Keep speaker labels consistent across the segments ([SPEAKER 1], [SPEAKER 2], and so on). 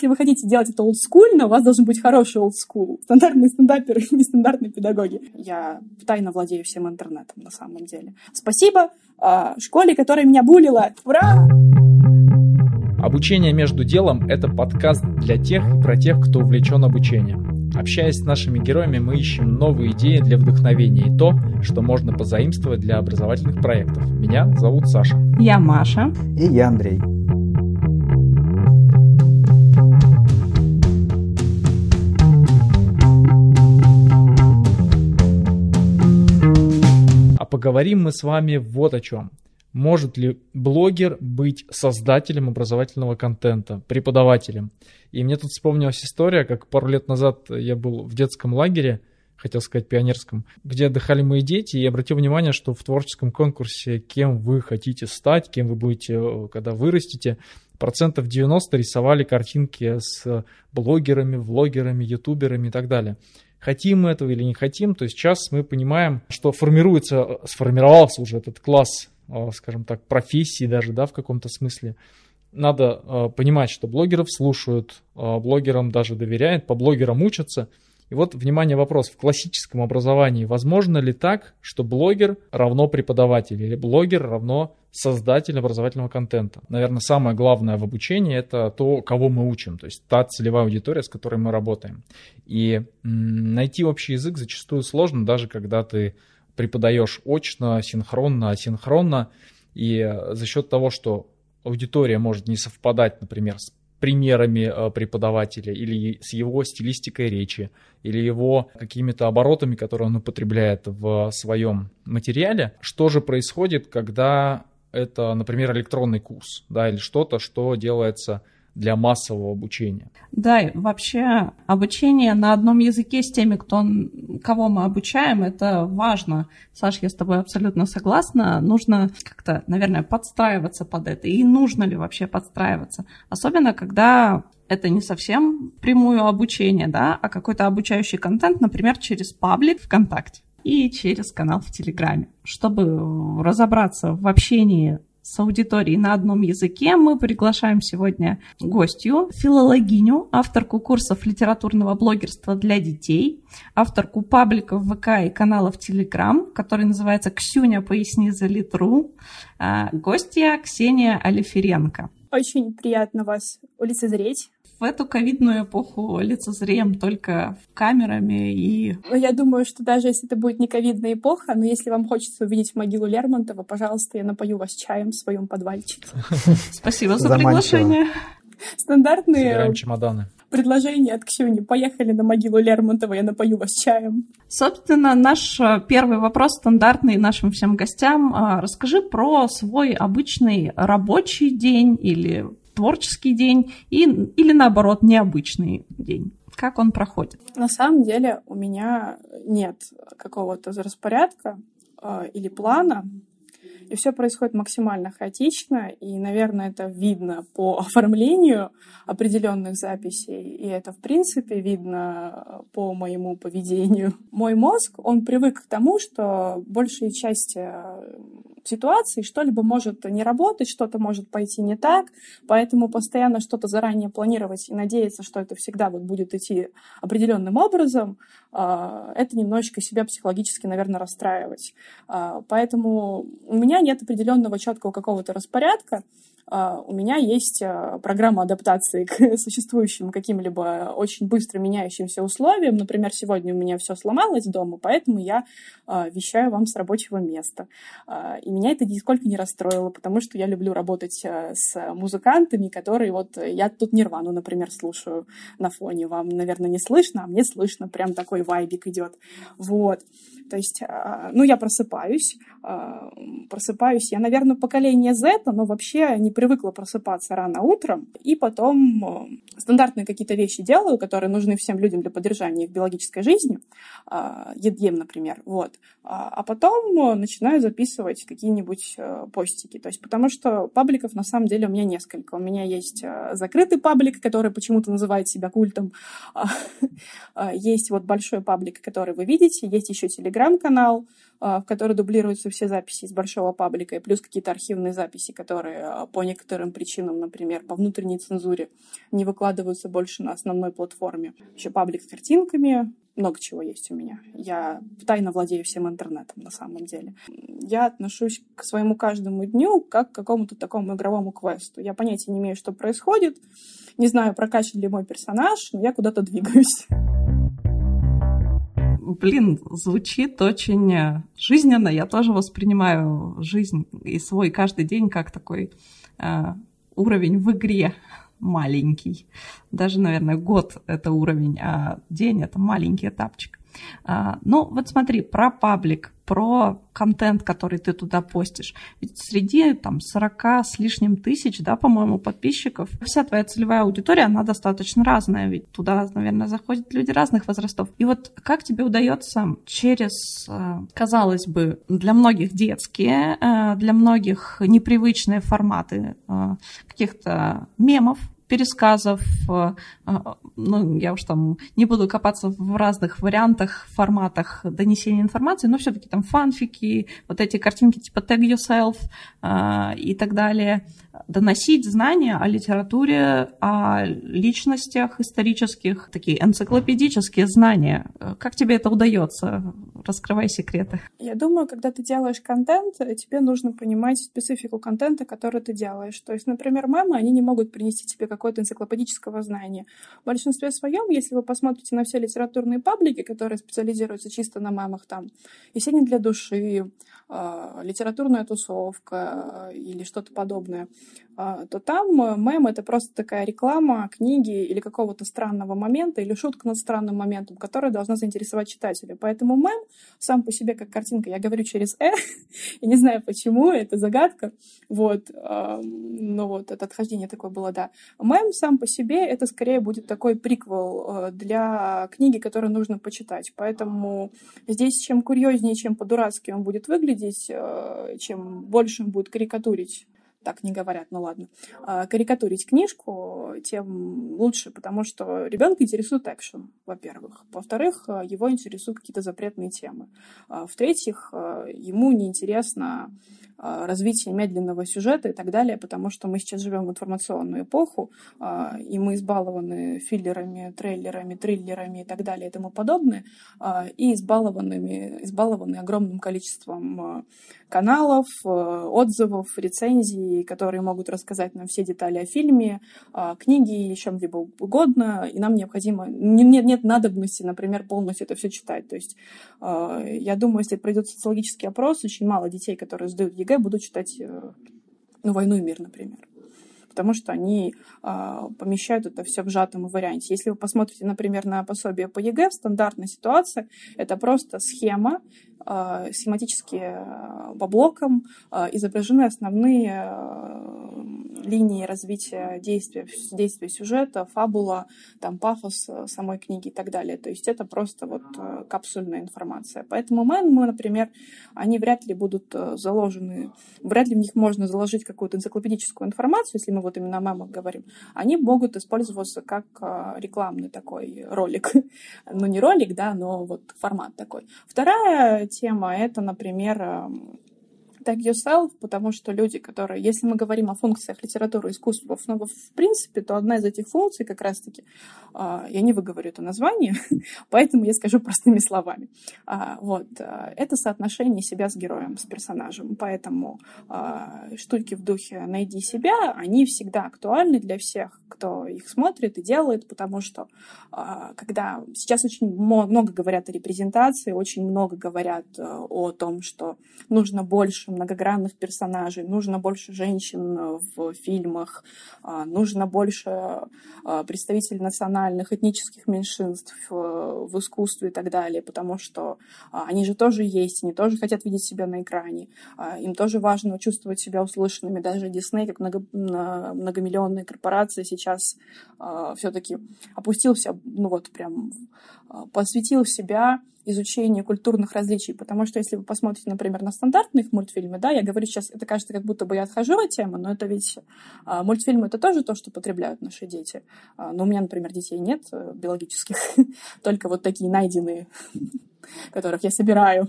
[SPEAKER 1] если вы хотите делать это олдскульно, у вас должен быть хороший олдскул. Стандартные стендаперы, нестандартные педагоги. Я тайно владею всем интернетом на самом деле. Спасибо э, школе, которая меня булила. Ура!
[SPEAKER 2] Обучение между делом – это подкаст для тех и про тех, кто увлечен обучением. Общаясь с нашими героями, мы ищем новые идеи для вдохновения и то, что можно позаимствовать для образовательных проектов. Меня зовут Саша.
[SPEAKER 3] Я Маша.
[SPEAKER 4] И я Андрей.
[SPEAKER 2] Поговорим мы с вами вот о чем. Может ли блогер быть создателем образовательного контента, преподавателем? И мне тут вспомнилась история, как пару лет назад я был в детском лагере, хотел сказать пионерском, где отдыхали мои дети, и обратил внимание, что в творческом конкурсе «Кем вы хотите стать?», «Кем вы будете, э, когда вырастете?», процентов 90 рисовали картинки с блогерами, влогерами, ютуберами и так далее. Хотим мы этого или не хотим, то есть сейчас мы понимаем, что формируется, сформировался уже этот класс Э, скажем так, профессии даже, да, в каком-то смысле. Надо э, понимать, что блогеров слушают, э, блогерам даже доверяют, по блогерам учатся. И вот, внимание, вопрос. В классическом образовании возможно ли так, что блогер равно преподаватель или блогер равно создатель образовательного контента? Наверное, самое главное в обучении – это то, кого мы учим, то есть та целевая аудитория, с которой мы работаем. И найти общий язык зачастую сложно, даже когда ты преподаешь очно, синхронно, асинхронно, и за счет того, что аудитория может не совпадать, например, с примерами э, преподавателя или с его стилистикой речи, или его какими-то оборотами, которые он употребляет в своем материале. Что же происходит, когда это, например, электронный курс, да, или что-то, что делается для массового обучения.
[SPEAKER 3] Да, и вообще обучение на одном языке с теми, кто, кого мы обучаем, это важно. Саш, я с тобой абсолютно согласна. Нужно как-то, наверное, подстраиваться под это. И нужно ли вообще подстраиваться? Особенно, когда это не совсем прямое обучение, да, а какой-то обучающий контент, например, через паблик ВКонтакте и через канал в Телеграме. Чтобы разобраться в общении с аудиторией на одном языке мы приглашаем сегодня гостью, филологиню, авторку курсов литературного блогерства для детей, авторку пабликов ВК и каналов Телеграм, который называется «Ксюня, поясни за литру», а, гостья Ксения Алиференко.
[SPEAKER 1] Очень приятно вас улицезреть
[SPEAKER 3] в эту ковидную эпоху лицезреем только камерами и...
[SPEAKER 1] Ну, я думаю, что даже если это будет не ковидная эпоха, но если вам хочется увидеть могилу Лермонтова, пожалуйста, я напою вас чаем в своем подвальчике.
[SPEAKER 3] Спасибо за приглашение.
[SPEAKER 1] Стандартные...
[SPEAKER 2] Собираем чемоданы
[SPEAKER 1] предложение от Ксюни. Поехали на могилу Лермонтова, я напою вас чаем.
[SPEAKER 3] Собственно, наш э, первый вопрос стандартный нашим всем гостям. А, расскажи про свой обычный рабочий день или творческий день и, или наоборот необычный день? Как он проходит?
[SPEAKER 1] На самом деле у меня нет какого-то распорядка э, или плана, и все происходит максимально хаотично, и, наверное, это видно по оформлению определенных записей, и это, в принципе, видно по моему поведению. Мой мозг, он привык к тому, что большая часть ситуаций что-либо может не работать, что-то может пойти не так, поэтому постоянно что-то заранее планировать и надеяться, что это всегда вот будет идти определенным образом, а, это немножечко себя психологически, наверное, расстраивать. А, поэтому у меня нет определенного четкого какого-то распорядка, у меня есть а, программа адаптации к существующим каким-либо очень быстро меняющимся условиям. Например, сегодня у меня все сломалось дома, поэтому я а, вещаю вам с рабочего места. И меня это нисколько не расстроило, потому что я люблю работать с музыкантами, которые вот... Я тут Нирвану, например, слушаю на фоне. Вам, наверное, не слышно, а мне слышно. Прям такой вайбик идет. Вот. То есть, ну, я просыпаюсь, просыпаюсь. Я, наверное, поколение Z, но вообще не привыкла просыпаться рано утром, и потом э, стандартные какие-то вещи делаю, которые нужны всем людям для поддержания их биологической жизни, а, ем, например, вот. А, а потом э, начинаю записывать какие-нибудь э, постики, то есть потому что пабликов на самом деле у меня несколько. У меня есть закрытый паблик, который почему-то называет себя культом, а, есть вот большой паблик, который вы видите, есть еще телеграм-канал, в которой дублируются все записи из большого паблика, и плюс какие-то архивные записи, которые по некоторым причинам, например, по внутренней цензуре, не выкладываются больше на основной платформе. Еще паблик с картинками, много чего есть у меня. Я тайно владею всем интернетом на самом деле. Я отношусь к своему каждому дню как к какому-то такому игровому квесту. Я понятия не имею, что происходит. Не знаю, прокачан ли мой персонаж, но я куда-то двигаюсь.
[SPEAKER 3] Блин, звучит очень э, жизненно. Я тоже воспринимаю жизнь и свой каждый день как такой э, уровень в игре маленький. Даже, наверное, год это уровень, а день это маленький этапчик. А, ну, вот смотри, про паблик, про контент, который ты туда постишь. Ведь среди там 40 с лишним тысяч, да, по-моему, подписчиков, вся твоя целевая аудитория, она достаточно разная, ведь туда, наверное, заходят люди разных возрастов. И вот как тебе удается через, а, казалось бы, для многих детские, а, для многих непривычные форматы каких-то мемов, пересказов, э, э, ну, я уж там не буду копаться в разных вариантах, форматах донесения информации, но все-таки там фанфики, вот эти картинки типа tag yourself э, и так далее, доносить знания о литературе, о личностях исторических, такие энциклопедические знания. Как тебе это удается? Раскрывай секреты.
[SPEAKER 1] Я думаю, когда ты делаешь контент, тебе нужно понимать специфику контента, который ты делаешь. То есть, например, мемы, они не могут принести тебе какое-то энциклопедического знания. В большинстве своем, если вы посмотрите на все литературные паблики, которые специализируются чисто на мемах, там, «Есенин для души», а, литературная тусовка а, или что-то подобное, то там э, мем — это просто такая реклама книги или какого-то странного момента, или шутка над странным моментом, которая должна заинтересовать читателя. Поэтому мем сам по себе как картинка, я говорю через «э», я не знаю почему, это загадка, вот, ну вот, это отхождение такое было, да. Мем сам по себе — это скорее будет такой приквел э, для книги, которую нужно почитать. Поэтому здесь чем курьезнее, чем по-дурацки он будет выглядеть, выглядеть, э, чем больше он будет карикатурить так не говорят, ну ладно, а, карикатурить книжку, тем лучше, потому что ребенка интересует экшен, во-первых. Во-вторых, э, его интересуют какие-то запретные темы. А, в-третьих, э, ему неинтересно развитие медленного сюжета и так далее, потому что мы сейчас живем в информационную эпоху, а, и мы избалованы филлерами, трейлерами, триллерами и так далее и тому подобное, и избалованными, избалованы огромным количеством каналов, отзывов, рецензий, которые могут рассказать нам все детали о фильме, книги, чем-либо угодно, и нам необходимо, нет, нет надобности, например, полностью это все читать. То есть я думаю, если пройдет социологический опрос, очень мало детей, которые сдают ЕГЭ, будут читать э, ну, «Войну и мир», например. Потому что они а, помещают это все в сжатом варианте. Если вы посмотрите, например, на пособие по ЕГЭ, в стандартной ситуации это просто схема, схематически а, по блокам а, изображены основные линии развития действия, действия сюжета, фабула, там пафос э, самой книги и так далее. То есть это просто вот э, капсульная информация. Поэтому мемы, например, они вряд ли будут э, заложены, вряд ли в них можно заложить какую-то энциклопедическую информацию, если мы вот именно о мемах говорим. Они могут использоваться как рекламный такой ролик. ну, не ролик, да, но вот формат такой. Вторая тема — это, например, tag yourself, потому что люди, которые, если мы говорим о функциях литературы и искусства в, ну, в принципе, то одна из этих функций как раз-таки, а, я не выговорю это название, поэтому я скажу простыми словами. А, вот, а, это соотношение себя с героем, с персонажем, поэтому штуки в духе «найди себя», они всегда актуальны для всех, кто их смотрит и делает, потому что когда сейчас очень много говорят о репрезентации, очень много говорят о том, что нужно больше больше многогранных персонажей, нужно больше женщин э, в фильмах, а, нужно больше а, представителей национальных, этнических меньшинств э, в искусстве и так далее, потому что а, они же тоже есть, они тоже хотят видеть себя на экране, им тоже важно чувствовать себя услышанными. Даже Дисней, как много, многомиллионная корпорация, сейчас все-таки опустился, ну вот прям посвятил себя изучению культурных различий, потому что если вы посмотрите, например, на стандартные мультфильмы, да, я говорю сейчас, это кажется, как будто бы я отхожу от темы, но это ведь а, мультфильмы это тоже то, что потребляют наши дети. А, но у меня, например, детей нет э, биологических, только вот такие найденные, которых я собираю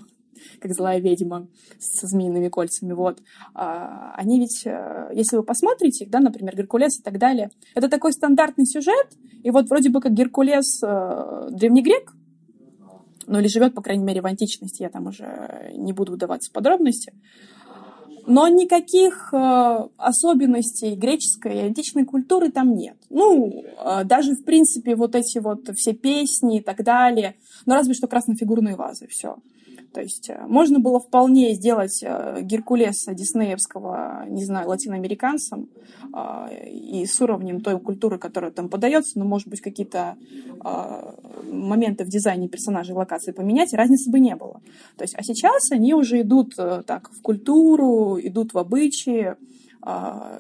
[SPEAKER 1] как злая ведьма со змеиными кольцами, вот. А, они ведь, э, если вы посмотрите, да, например, Геркулес и так далее, это такой стандартный сюжет, и вот вроде бы как Геркулес э, древнегрек, ну или живет, по крайней мере, в античности, я там уже не буду вдаваться в подробности, но никаких э, особенностей греческой и античной культуры там нет. Ну, э, даже, в принципе, вот эти вот все песни и так далее, ну, разве что краснофигурные вазы, все. То есть э, можно было вполне сделать э, Геркулеса диснеевского, не знаю, латиноамериканцем э, и с уровнем той культуры, которая там подается, но, может быть, какие-то моменты в дизайне персонажей локации поменять, разницы бы не было. То есть, а сейчас они уже идут так в культуру, идут в обычаи,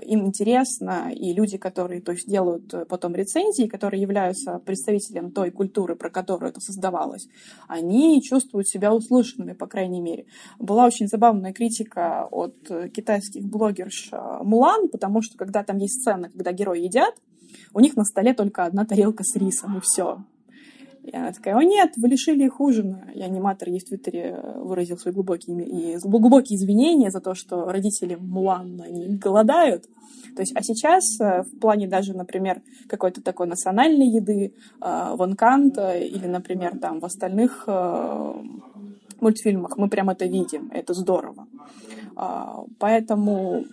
[SPEAKER 1] им интересно, и люди, которые то есть, делают э, потом рецензии, которые являются представителем той культуры, про которую это создавалось, они чувствуют себя услышанными, по крайней мере. Была очень забавная критика от э, китайских блогерш э, Мулан, потому что когда там есть сцена, когда герои едят, у них на столе только одна тарелка с рисом, и все. И она такая, о нет, вы лишили их ужина. И аниматор ей в Твиттере выразил свои глубокие, и, глубокие извинения за то, что родители Мулан, они голодают. То есть, а сейчас э, в плане даже, например, какой-то такой национальной еды, э, Вонканта или, например, там в остальных э, мультфильмах мы прям это видим, это здорово. А, поэтому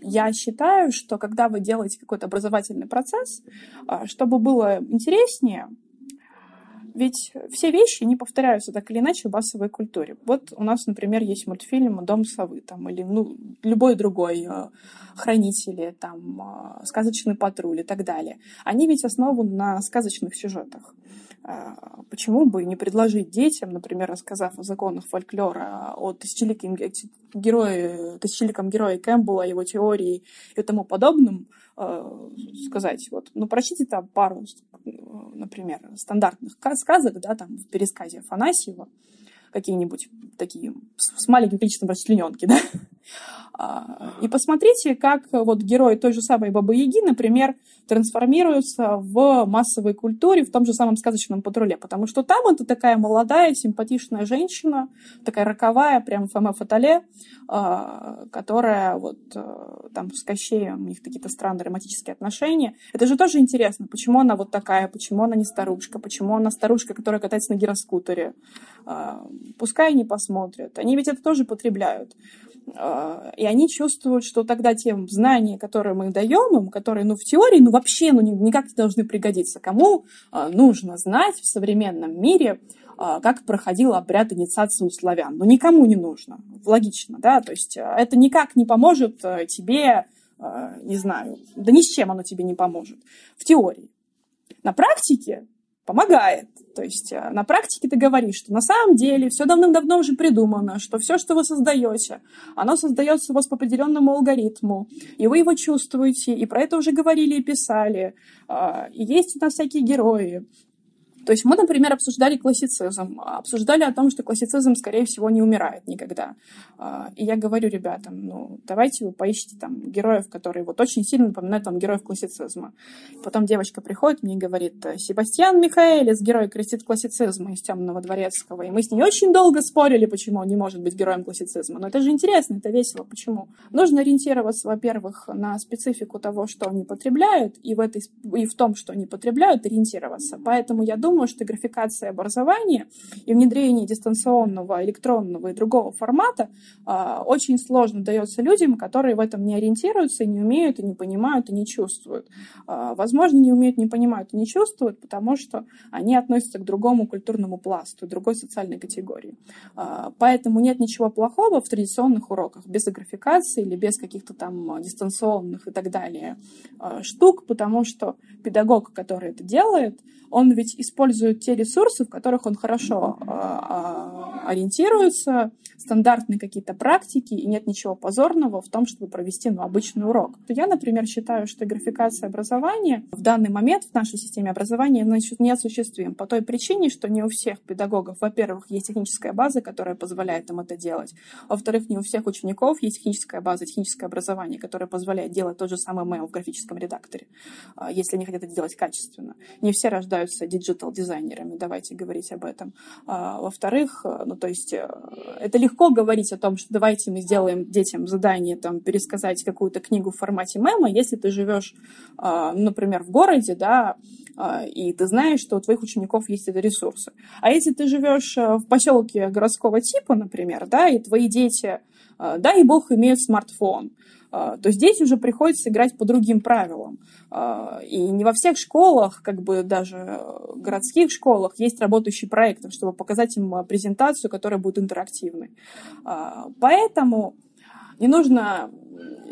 [SPEAKER 1] я считаю, что когда вы делаете какой-то образовательный процесс, чтобы было интереснее, ведь все вещи не повторяются так или иначе в массовой культуре. Вот у нас, например, есть мультфильм «Дом совы» там, или ну, любой другой э, «Хранители», там, э, «Сказочный патруль» и так далее. Они ведь основаны на сказочных сюжетах. Э, почему бы не предложить детям, например, рассказав о законах фольклора, о тысячеликом герое, тысячеликом герое Кэмпбелла, его теории и тому подобным, Э, сказать, вот, ну, прочтите там пару, например, стандартных сказок, да, там, в пересказе Афанасьева, какие-нибудь такие с маленьким количеством расчлененки, да, и посмотрите, как вот герой той же самой Бабы Яги, например, трансформируется в массовой культуре в том же самом сказочном патруле, потому что там это такая молодая, симпатичная женщина, такая роковая, прям Фома Фатале, а, которая вот э, там с Кощеем, у них какие-то странные романтические отношения. Это же тоже интересно, почему она вот такая, почему она не старушка, почему она старушка, которая катается на гироскутере. А, пускай они посмотрят, они ведь это тоже потребляют. А, и они чувствуют, что тогда те знания, которые мы даем им, которые, ну, в теории, ну, вообще, ну, никак не должны пригодиться. Кому а, нужно знать в современном мире, а, как проходил обряд инициации у славян? Ну, никому не нужно. Логично, да? То есть это никак не поможет тебе, не знаю, да ни с чем оно тебе не поможет в теории. На практике помогает. То есть э, на практике ты говоришь, что на самом деле все давным-давно уже придумано, что все, что вы создаете, оно создается у вас по определенному алгоритму, и вы его чувствуете, и про это уже говорили и писали. А, и есть у нас всякие герои, то есть мы, например, обсуждали классицизм, обсуждали о том, что классицизм, скорее всего, не умирает никогда. А, и я говорю ребятам, ну, давайте вы поищите там героев, которые вот очень сильно напоминают там героев классицизма. Потом девочка приходит мне и говорит, Себастьян Михаэлис, герой классицизма из Темного Дворецкого. И мы с ней очень долго спорили, почему он не может быть героем классицизма. Но это же интересно, это весело. Почему? Нужно ориентироваться, во-первых, на специфику того, что они потребляют, и в, этой, и в том, что они потребляют, ориентироваться. Поэтому я думаю, думаю, что графикация образования и внедрение дистанционного, электронного и другого формата а, очень сложно дается людям, которые в этом не ориентируются, и не умеют, и не понимают, и не чувствуют. А, возможно, не умеют, не понимают и не чувствуют, потому что они относятся к другому культурному пласту, другой социальной категории. А, поэтому нет ничего плохого в традиционных уроках без графикации или без каких-то там дистанционных и так далее штук, потому что педагог, который это делает, он ведь использует те ресурсы, в которых он хорошо а, а, ориентируется, стандартные какие-то практики, и нет ничего позорного в том, чтобы провести ну, обычный урок. Я, например, считаю, что графикация образования в данный момент в нашей системе образования значит, неосуществим по той причине, что не у всех педагогов, во-первых, есть техническая база, которая позволяет им это делать, во-вторых, не у всех учеников есть техническая база, техническое образование, которое позволяет делать тот же самый mail в графическом редакторе, а, если они хотят это делать качественно. Не все рождаются digital дизайнерами, давайте говорить об этом. Во-вторых, ну, то есть э, это легко говорить о том, что давайте мы сделаем детям задание там пересказать какую-то книгу в формате мема, если ты живешь, э, например, в городе, да, э, и ты знаешь, что у твоих учеников есть эти ресурсы. А если ты живешь в поселке городского типа, например, да, и твои дети, дай бог, имеют смартфон, то здесь уже приходится играть по другим правилам. А, и не во всех школах, как бы даже городских школах, есть работающий проект, чтобы показать им презентацию, которая будет интерактивной. А, поэтому не нужно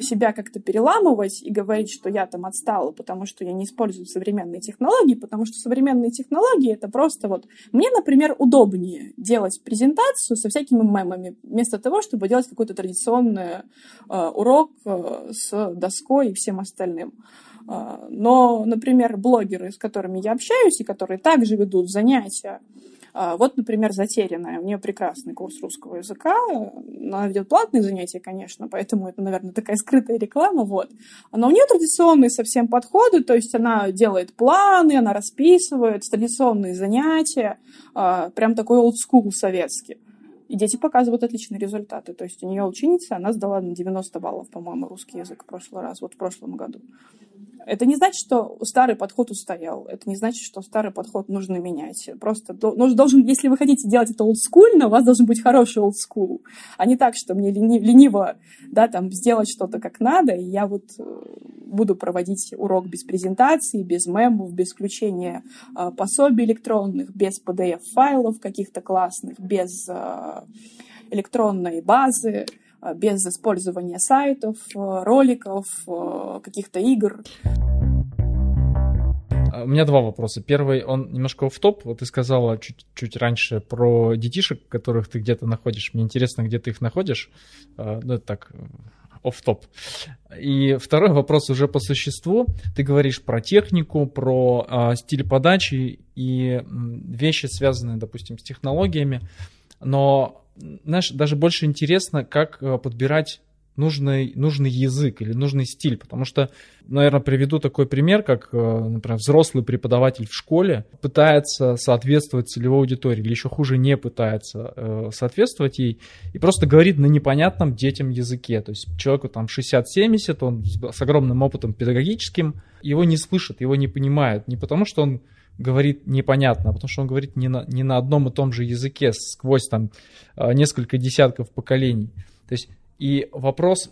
[SPEAKER 1] себя как-то переламывать и говорить, что я там отстала, потому что я не использую современные технологии, потому что современные технологии это просто вот... Мне, например, удобнее делать презентацию со всякими мемами, вместо того, чтобы делать какой-то традиционный э, урок э, с доской и всем остальным. Э, но, например, блогеры, с которыми я общаюсь и которые также ведут занятия, вот, например, затерянная. У нее прекрасный курс русского языка. Она ведет платные занятия, конечно, поэтому это, наверное, такая скрытая реклама. Вот. Но у нее традиционные совсем подходы, то есть она делает планы, она расписывает традиционные занятия, а, прям такой school советский. И дети показывают отличные результаты. То есть у нее ученица, она сдала на 90 баллов, по-моему, русский язык в прошлый раз, вот в прошлом году. Это не значит, что старый подход устоял. Это не значит, что старый подход нужно менять. Просто должен, если вы хотите делать это олдскульно, у вас должен быть хороший олдскул. А не так, что мне лениво да, там, сделать что-то как надо, и я вот э, буду проводить урок без презентации, без мемов, без включения э, пособий электронных, без PDF-файлов каких-то классных, без э, электронной базы. Э, без использования сайтов, э, роликов, э, каких-то игр.
[SPEAKER 2] А, у меня два вопроса. Первый, он немножко в топ. Вот ты сказала чуть, чуть раньше про детишек, которых ты где-то находишь. Мне интересно, где ты их находишь. Ну, это так, оф топ И второй вопрос уже по существу. Ты говоришь про технику, про э, стиль подачи и вещи, связанные, допустим, с технологиями. Но знаешь, даже больше интересно, как э, подбирать нужный, нужный язык или нужный стиль, потому что, наверное, приведу такой пример, как, э, например, взрослый преподаватель в школе пытается соответствовать целевой аудитории, или еще хуже, не пытается э, соответствовать ей, и просто говорит на непонятном детям языке, то есть человеку там 60-70, он с огромным опытом педагогическим, его не слышат, его не понимают, не потому что он говорит непонятно, потому что он говорит не на, не на одном и том же языке сквозь там а, несколько десятков поколений. То есть и вопрос,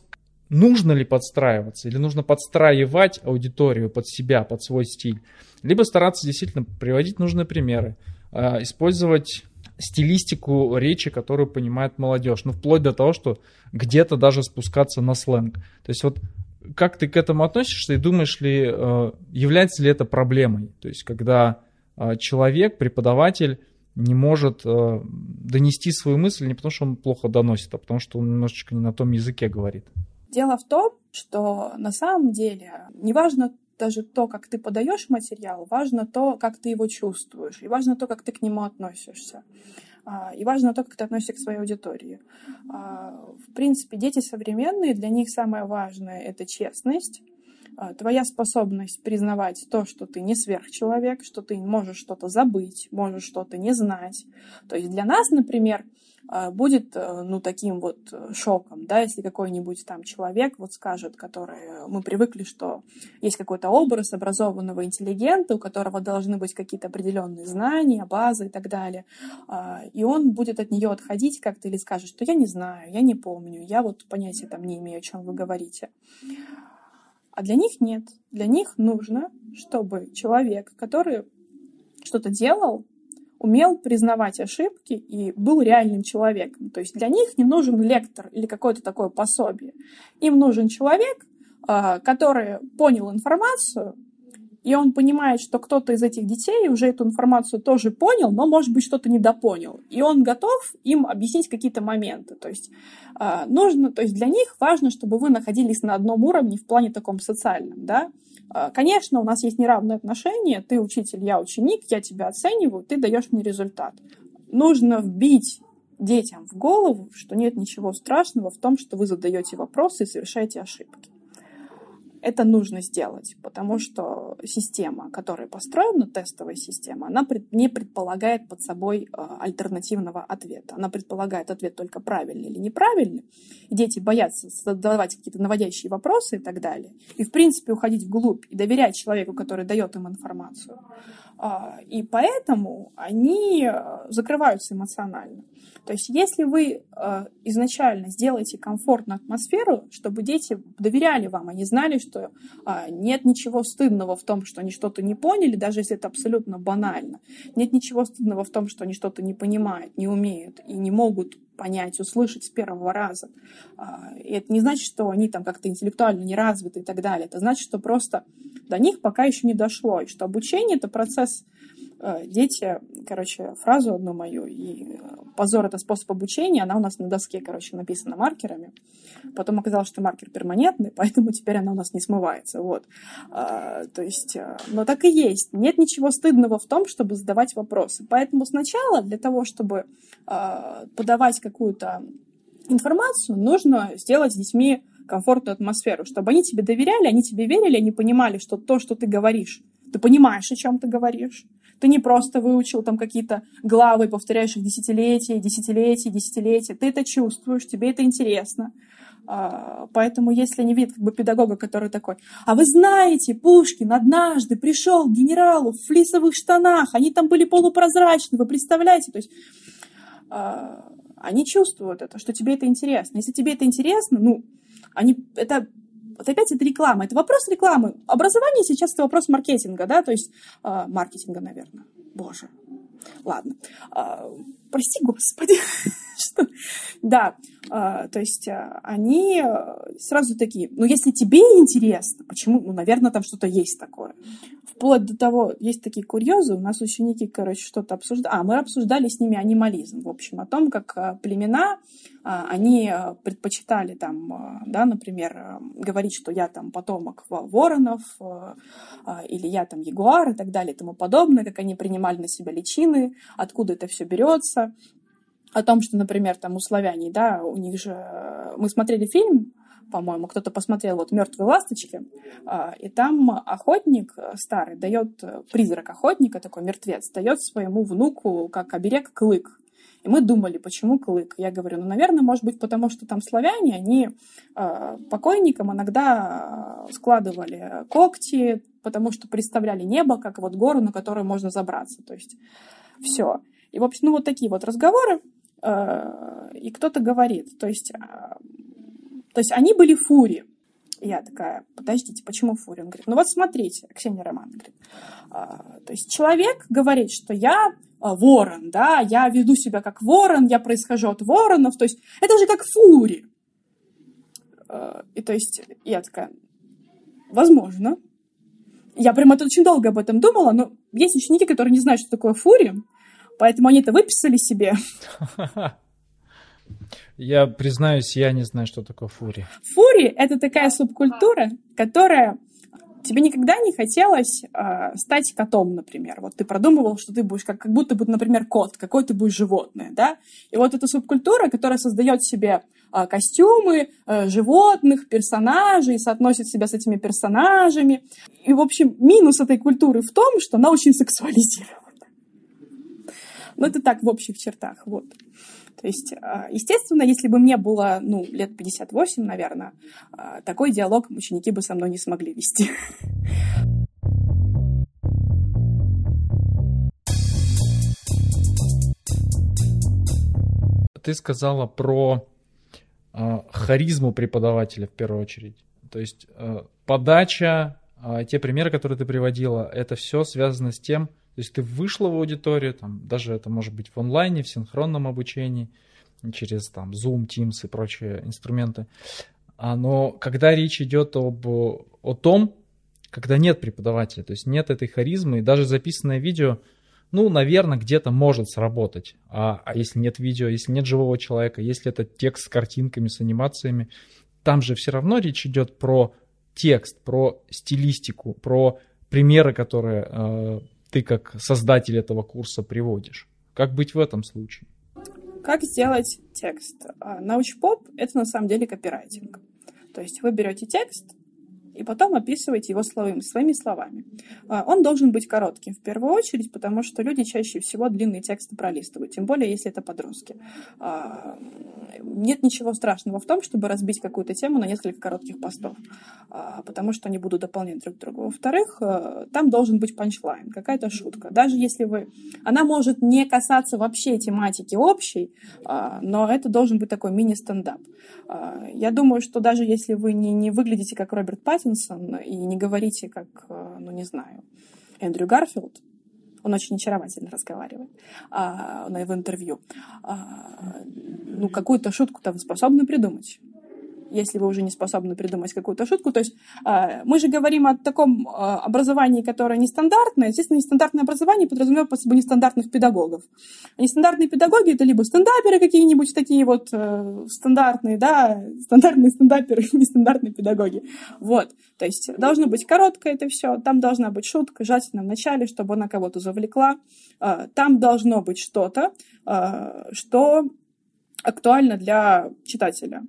[SPEAKER 2] нужно ли подстраиваться или нужно подстраивать аудиторию под себя, под свой стиль, либо стараться действительно приводить нужные примеры, а, использовать стилистику речи, которую понимает молодежь, ну вплоть до того, что где-то даже спускаться на сленг. То есть вот как ты к этому относишься и думаешь ли, э, является ли это проблемой? То есть, когда э, человек, преподаватель не может э, донести свою мысль не потому, что он плохо доносит, а потому что он немножечко не на том языке говорит.
[SPEAKER 1] Дело в том, что на самом деле неважно даже то, как ты подаешь материал, важно то, как ты его чувствуешь, и важно то, как ты к нему относишься. А, и важно то, как ты относишься к своей аудитории. А, в принципе, дети современные, для них самое важное — это честность, твоя способность признавать то, что ты не сверхчеловек, что ты можешь что-то забыть, можешь что-то не знать. То есть для нас, например, а, будет, э, ну, таким вот э, шоком, да, если какой-нибудь там человек вот скажет, который, э, мы привыкли, что есть какой-то образ образованного интеллигента, у которого должны быть какие-то определенные знания, базы и так далее, а, и он будет от нее отходить как-то или скажет, что я не знаю, я не помню, я вот понятия там не имею, о чем вы говорите. А для них нет. Для них нужно, чтобы человек, который что-то делал, умел признавать ошибки и был реальным человеком. То есть для них не нужен лектор или какое-то такое пособие. Им нужен человек, а, который понял информацию, и он понимает, что кто-то из этих детей уже эту информацию тоже понял, но, может быть, что-то недопонял. И он готов им объяснить какие-то моменты. То есть, э, нужно, то есть для них важно, чтобы вы находились на одном уровне в плане таком социальном. Да? Э, конечно, у нас есть неравные отношения. Ты учитель, я ученик, я тебя оцениваю, ты даешь мне результат. Нужно вбить детям в голову, что нет ничего страшного в том, что вы задаете вопросы и совершаете ошибки это нужно сделать, потому что система, которая построена, тестовая система, она не предполагает под собой а, альтернативного ответа. Она предполагает ответ только правильный или неправильный. Дети боятся задавать какие-то наводящие вопросы и так далее. И, в принципе, уходить вглубь и доверять человеку, который дает им информацию. А, и поэтому они э, закрываются эмоционально. То есть если вы э, изначально сделаете комфортную атмосферу, чтобы дети доверяли вам, они знали, что э, нет ничего стыдного в том, что они что-то не поняли, даже если это абсолютно банально. Нет ничего стыдного в том, что они что-то не понимают, не умеют и не могут понять, услышать с первого раза. Э, и это не значит, что они там как-то интеллектуально не развиты и так далее. Это значит, что просто до них пока еще не дошло, и что обучение — это процесс дети, короче, фразу одну мою, и э, позор — это способ обучения, она у нас на доске, короче, написана маркерами. Потом оказалось, что маркер перманентный, поэтому теперь она у нас не смывается, вот. А, то есть, э, но так и есть. Нет ничего стыдного в том, чтобы задавать вопросы. Поэтому сначала для того, чтобы а, подавать какую-то информацию, нужно сделать с детьми комфортную атмосферу, чтобы они тебе доверяли, они тебе верили, они понимали, что то, что ты говоришь, ты понимаешь, о чем ты говоришь, ты не просто выучил там какие-то главы, повторяешь их десятилетия, десятилетия, десятилетия. Ты это чувствуешь, тебе это интересно. А, поэтому если они видят как бы педагога, который такой, а вы знаете, Пушкин однажды пришел к генералу в флисовых штанах, они там были полупрозрачные, вы представляете? То есть а, они чувствуют это, что тебе это интересно. Если тебе это интересно, ну, они, это вот опять это реклама. Это вопрос рекламы. Образование сейчас это вопрос маркетинга, да, то есть э, маркетинга, наверное. Боже. Ладно. Э, прости, господи. Да, э, то есть э, они сразу такие, ну, если тебе интересно, почему, ну, наверное, там что-то есть такое. Вплоть до того, есть такие курьезы, у нас ученики, короче, что-то обсуждали. А, мы обсуждали с ними анимализм, в общем, о том, как э, племена, э, они э, предпочитали там, да, например, говорить, что я там потомок воронов, или я там ягуар и так далее и тому подобное, как они принимали на себя личины, откуда это все берется о том, что, например, там у славяне, да, у них же... Мы смотрели фильм по-моему, кто-то посмотрел вот «Мертвые ласточки», а, и там охотник старый дает, призрак охотника, такой мертвец, дает своему внуку как оберег клык. И мы думали, почему клык. Я говорю, ну, наверное, может быть, потому что там славяне, они э, покойникам иногда складывали когти, потому что представляли небо как вот гору, на которую можно забраться. То есть все. И, в общем, ну, вот такие вот разговоры. Э, и кто-то говорит, то есть то есть они были фури. Я такая, подождите, почему фури? Он говорит, ну вот смотрите, Ксения Романовна говорит, а, то есть человек говорит, что я а, ворон, да, я веду себя как ворон, я происхожу от воронов, то есть это же как фури. А, и то есть я такая, возможно. Я прям это очень долго об этом думала, но есть ученики, которые не знают, что такое фури, поэтому они это выписали себе.
[SPEAKER 2] Я признаюсь, я не знаю, что такое фури.
[SPEAKER 1] Фури — это такая субкультура, которая тебе никогда не хотелось э, стать котом, например. Вот ты продумывал, что ты будешь как, как будто бы, например, кот, какой ты будешь животное, да? И вот эта субкультура, которая создает себе э, костюмы э, животных, персонажей, соотносит себя с этими персонажами. И, в общем, минус этой культуры в том, что она очень сексуализирована. Ну, это так в общих чертах, вот. То есть, а, естественно, если бы мне было, ну, лет 58, наверное, а, такой диалог ученики бы со мной не смогли вести.
[SPEAKER 2] Ты сказала про э, харизму преподавателя в первую очередь. То есть подача, те примеры, которые ты приводила, это все связано с тем, то есть ты вышла в аудиторию, там, даже это может быть в онлайне, в синхронном обучении, через там Zoom, Teams и прочие инструменты. А, но когда речь идет об, о том, когда нет преподавателя, то есть нет этой харизмы, и даже записанное видео, ну, наверное, где-то может сработать. А, а если нет видео, если нет живого человека, если это текст с картинками, с анимациями, там же все равно речь идет про текст, про стилистику, про примеры, которые э, ты как создатель этого курса приводишь. Как быть в этом случае?
[SPEAKER 1] Как сделать текст? А, научпоп — это на самом деле копирайтинг. То есть вы берете текст, и потом описывайте его словами, своими словами. А, он должен быть коротким в первую очередь, потому что люди чаще всего длинные тексты пролистывают, тем более если это подростки. А, нет ничего страшного в том, чтобы разбить какую-то тему на несколько коротких постов, а, потому что они будут дополнять друг друга. Во-вторых, там должен быть панчлайн, какая-то шутка. Даже если вы... Она может не касаться вообще тематики общей, но это должен быть такой мини-стендап. Я думаю, что даже если вы не, не выглядите как Роберт Паттинсон и не говорите как, э, ну не знаю, Эндрю Гарфилд, он очень очаровательно разговаривает а, в интервью. А, ну, какую-то шутку-то вы способны придумать если вы уже не способны придумать какую-то шутку. То есть а, мы же говорим о таком а, образовании, которое нестандартное. Естественно, нестандартное образование подразумевает под собой нестандартных педагогов. А нестандартные педагоги — это либо стендаперы какие-нибудь такие вот э, стандартные, да, стандартные стендаперы, нестандартные педагоги. Вот. То есть должно быть короткое это все, там должна быть шутка, желательно в начале, чтобы она кого-то завлекла. Там должно быть что-то, что актуально для читателя.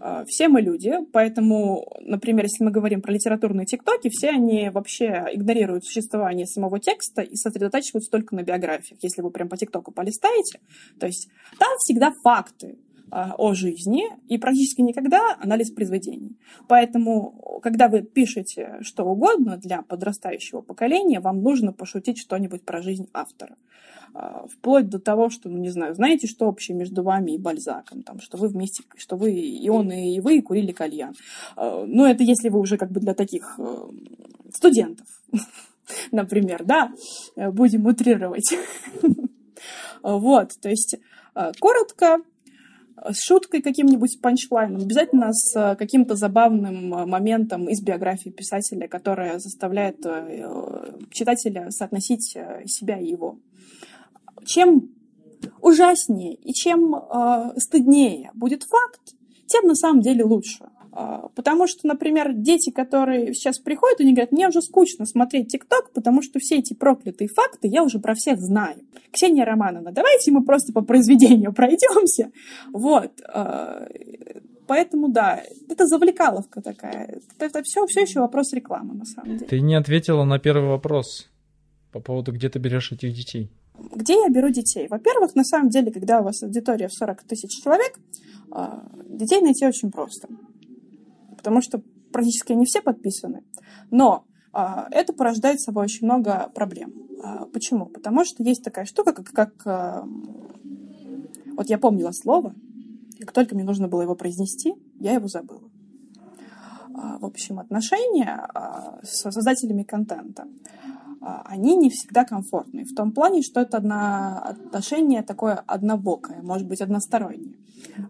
[SPEAKER 1] А, все мы люди, поэтому, например, если мы говорим про литературные тиктоки, все они вообще игнорируют существование самого текста и сосредотачиваются только на биографиях. Если вы прям по тиктоку полистаете, то есть там всегда факты, о жизни и практически никогда анализ произведений. Поэтому, когда вы пишете что угодно для подрастающего поколения, вам нужно пошутить что-нибудь про жизнь автора. А, вплоть до того, что, ну, не знаю, знаете, что общее между вами и Бальзаком, там, что вы вместе, что вы, и он, и вы курили кальян. А, ну, это если вы уже как бы для таких э, студентов, например, да, будем утрировать. Вот, то есть э, коротко, с шуткой каким-нибудь панчлайном, обязательно с каким-то забавным э, моментом из биографии писателя, которая заставляет читателя соотносить себя и его чем ужаснее и чем э, стыднее будет факт, тем на самом деле лучше. Э, потому что, например, дети, которые сейчас приходят, они говорят, мне уже скучно смотреть ТикТок, потому что все эти проклятые факты я уже про всех знаю. Ксения Романовна, давайте мы просто по произведению пройдемся. Вот. Э, поэтому, да, это завлекаловка такая. Это все, все еще вопрос рекламы, на самом деле.
[SPEAKER 2] Ты не ответила на первый вопрос по поводу, где ты берешь этих детей.
[SPEAKER 1] Где я беру детей? Во-первых, на самом деле, когда у вас аудитория в 40 тысяч человек, а, детей найти очень просто. Потому что практически они все подписаны. Но а, это порождает собой очень много проблем. А, почему? Потому что есть такая штука, как, как вот я помнила слово, и как только мне нужно было его произнести, я его забыла. В общем, отношения с создателями контента а, они не всегда комфортные. В том плане, что это одно, отношение такое однобокое, может быть, одностороннее.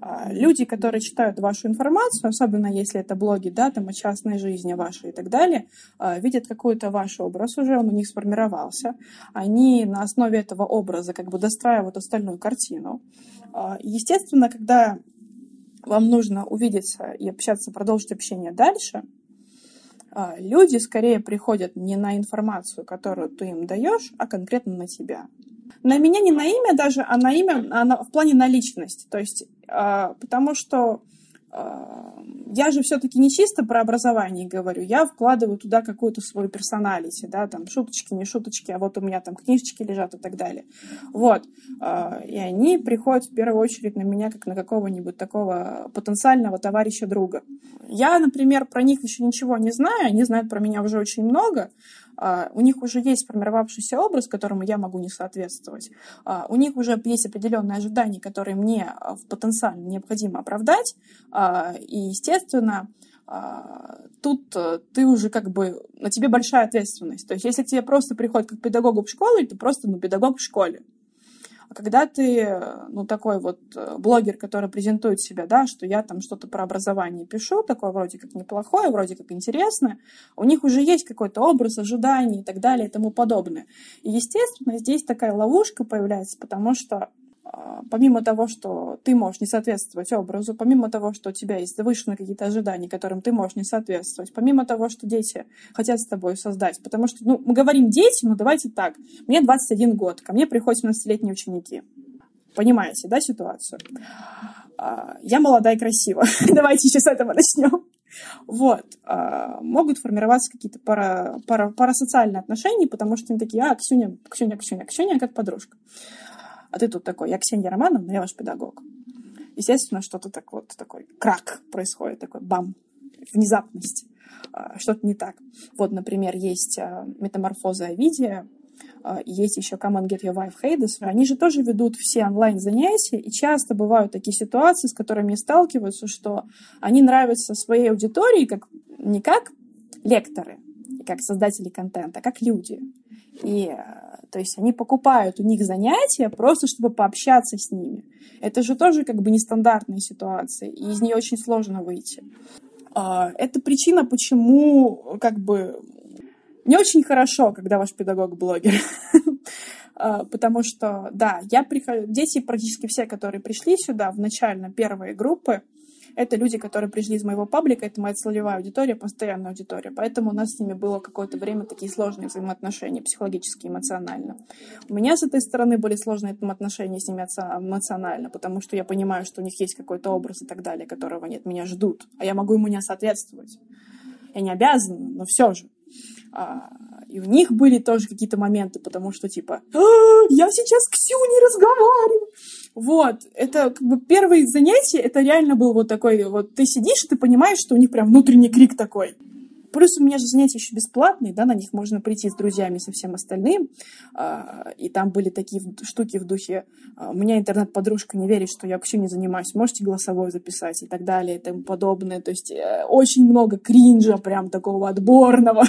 [SPEAKER 1] А, люди, которые читают вашу информацию, особенно если это блоги, да, там о частной жизни вашей и так далее, а, видят какой-то ваш образ уже, он у них сформировался. Они на основе этого образа как бы достраивают остальную картину. Естественно, когда вам нужно увидеться и общаться, продолжить общение дальше – а, люди скорее приходят не на информацию, которую ты им даешь, а конкретно на тебя. На меня не на имя даже, а на имя а на, в плане на личность. То есть, э, потому что я же все-таки не чисто про образование говорю, я вкладываю туда какую-то свою персоналити, да, там шуточки, не шуточки, а вот у меня там книжечки лежат и так далее. Вот. А, и они приходят в первую очередь на меня как на какого-нибудь такого потенциального товарища друга. Я, например, про них еще ничего не знаю, они знают про меня уже очень много, у них уже есть сформировавшийся образ, которому я могу не соответствовать. А, у них уже есть определенные ожидания, которые мне а, в потенциально необходимо оправдать. И, естественно, тут э, ты уже как бы, на тебе большая ответственность. То есть если к тебе просто приходит как педагогу в школе, ты просто ну, педагог в школе. Когда ты, ну, такой вот э, блогер, который презентует себя, да, что я там что-то про образование пишу, такое вроде как неплохое, вроде как интересное, у них уже есть какой-то образ, ожидания и так далее и тому подобное. И, естественно, здесь такая ловушка появляется, потому что помимо того, что ты можешь не соответствовать образу, помимо того, что у тебя есть завышенные какие-то ожидания, которым ты можешь не соответствовать, помимо того, что дети хотят с тобой создать, потому что, ну, мы говорим дети, но давайте так, мне 21 год, ко мне приходят 17-летние ученики. Понимаете, да, ситуацию? А, я молода и красива. Давайте сейчас с этого начнем. Вот. А, могут формироваться какие-то пара, пара, парасоциальные отношения, потому что они такие, а, Ксюня, Ксюня, Ксюня, Ксюня, как подружка. Ты тут такой, я Ксения Романовна, я ваш педагог. Естественно, что-то так вот, такой крак происходит, такой бам, внезапность, а, что-то не так. Вот, например, есть а, метаморфоза Овидия, а, есть еще Come and Get Your Wife Hades, они же тоже ведут все онлайн-занятия, и часто бывают такие ситуации, с которыми сталкиваются, что они нравятся своей аудитории как, не как лекторы, как создатели контента, как люди. И то есть они покупают у них занятия просто, чтобы пообщаться с ними. Это же тоже как бы нестандартная ситуация, и из нее очень сложно выйти. А, это причина, почему как бы не очень хорошо, когда ваш педагог блогер. А, потому что, да, я прихожу... Дети практически все, которые пришли сюда в начально первые группы, это люди, которые пришли из моего паблика, это моя целевая аудитория, постоянная аудитория. Поэтому у нас с ними было какое-то время такие сложные взаимоотношения, психологически, эмоционально. У меня с этой стороны были сложные отношения с ними эмоционально, потому что я понимаю, что у них есть какой-то образ и так далее, которого от меня ждут, а я могу ему не соответствовать. Я не обязана, но все же. И у них были тоже какие-то моменты, потому что типа, а, я сейчас с Ксюней разговариваю. Вот, это как бы первые занятия, это реально был вот такой, вот ты сидишь, и ты понимаешь, что у них прям внутренний крик такой. Плюс у меня же занятия еще бесплатные, да, на них можно прийти с друзьями, со всем остальным. А, и там были такие штуки в духе «У меня интернет-подружка не верит, что я вообще не занимаюсь, можете голосовой записать?» и так далее и тому подобное. То есть э, очень много кринжа прям такого отборного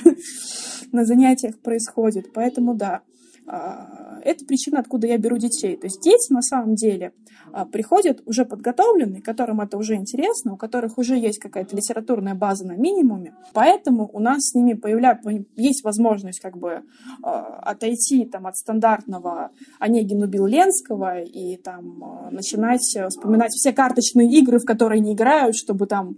[SPEAKER 1] на занятиях происходит. Поэтому да, а, это причина, откуда я беру детей. То есть дети на самом деле а, приходят уже подготовленные, которым это уже интересно, у которых уже есть какая-то литературная база на минимуме. Поэтому у нас с ними появляется, есть возможность как бы а, отойти там, от стандартного Онегину Билленского и там начинать вспоминать все карточные игры, в которые они играют, чтобы там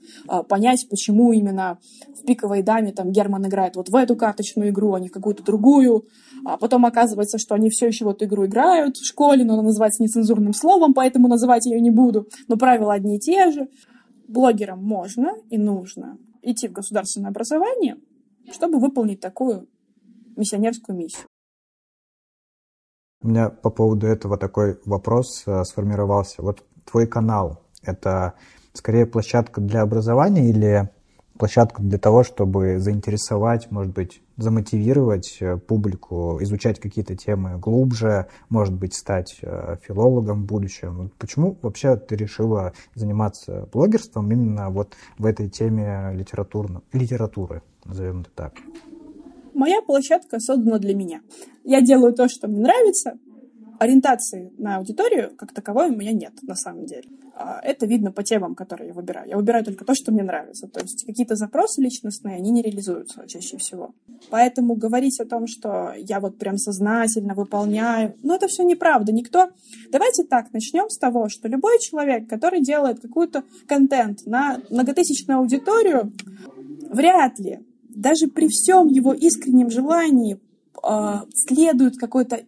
[SPEAKER 1] понять, почему именно в «Пиковой даме» там Герман играет вот в эту карточную игру, а не какую-то другую. А потом оказывается, что они все еще в эту игру играют в школе, но она называется нецензурным словом, поэтому называть ее не буду. Но правила одни и те же. Блогерам можно и нужно идти в государственное образование, чтобы выполнить такую миссионерскую миссию.
[SPEAKER 4] У меня по поводу этого такой вопрос э, сформировался. Вот твой канал – это скорее площадка для образования или площадка для того, чтобы заинтересовать, может быть, замотивировать э, публику, изучать какие-то темы глубже, может быть, стать э, филологом в будущем. Почему вообще ты решила заниматься блогерством именно вот в этой теме литературно, литературы, назовем это так?
[SPEAKER 1] Моя площадка создана для меня. Я делаю то, что мне нравится, ориентации на аудиторию как таковой у меня нет, на самом деле. А, это видно по темам, которые я выбираю. Я выбираю только то, что мне нравится. То есть какие-то запросы личностные, они не реализуются чаще всего. Поэтому говорить о том, что я вот прям сознательно выполняю, ну это все неправда. Никто... Давайте так, начнем с того, что любой человек, который делает какой-то контент на многотысячную аудиторию, вряд ли даже при всем его искреннем желании следуют какой-то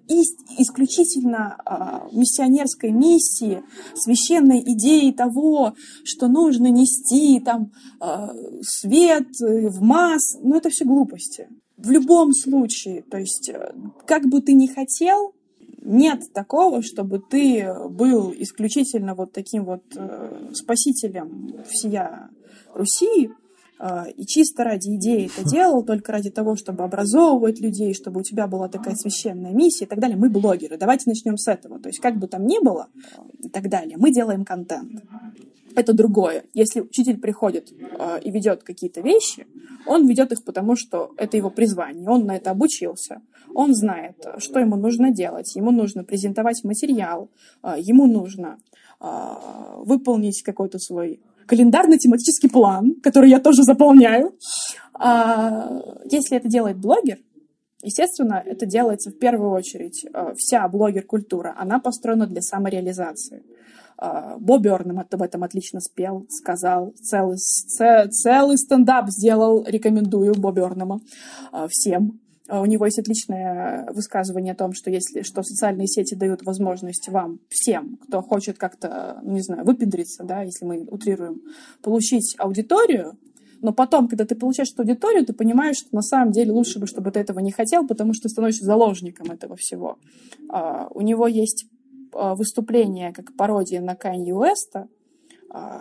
[SPEAKER 1] исключительно э, миссионерской миссии, священной идеи того, что нужно нести там э, свет в масс, ну это все глупости. В любом случае, то есть э, как бы ты ни хотел, нет такого, чтобы ты был исключительно вот таким вот э, спасителем всея Руси, а, и чисто ради идеи это делал, только ради того, чтобы образовывать людей, чтобы у тебя была такая священная миссия и так далее. Мы блогеры. Давайте начнем с этого. То есть как бы там ни было и так далее, мы делаем контент. Это другое. Если учитель приходит э, и ведет какие-то вещи, он ведет их потому, что это его призвание. Он на это обучился. Он знает, что ему нужно делать. Ему нужно презентовать материал. Э, ему нужно э, выполнить какой-то свой календарно-тематический план, который я тоже заполняю. А, если это делает блогер, естественно, это делается в первую очередь. А, вся блогер-культура, она построена для самореализации. А, Бо Бернем об этом отлично спел, сказал. Целый, целый стендап сделал, рекомендую Бо Бернема всем. А у него есть отличное высказывание о том, что если что социальные сети дают возможность вам всем, кто хочет как-то, ну, не знаю, выпендриться, да, если мы утрируем, получить аудиторию, Но потом, когда ты получаешь эту аудиторию, ты понимаешь, что на самом деле лучше бы, чтобы ты этого не хотел, потому что ты становишься заложником этого всего. А, у него есть а, выступление как пародия на Канье Уэста,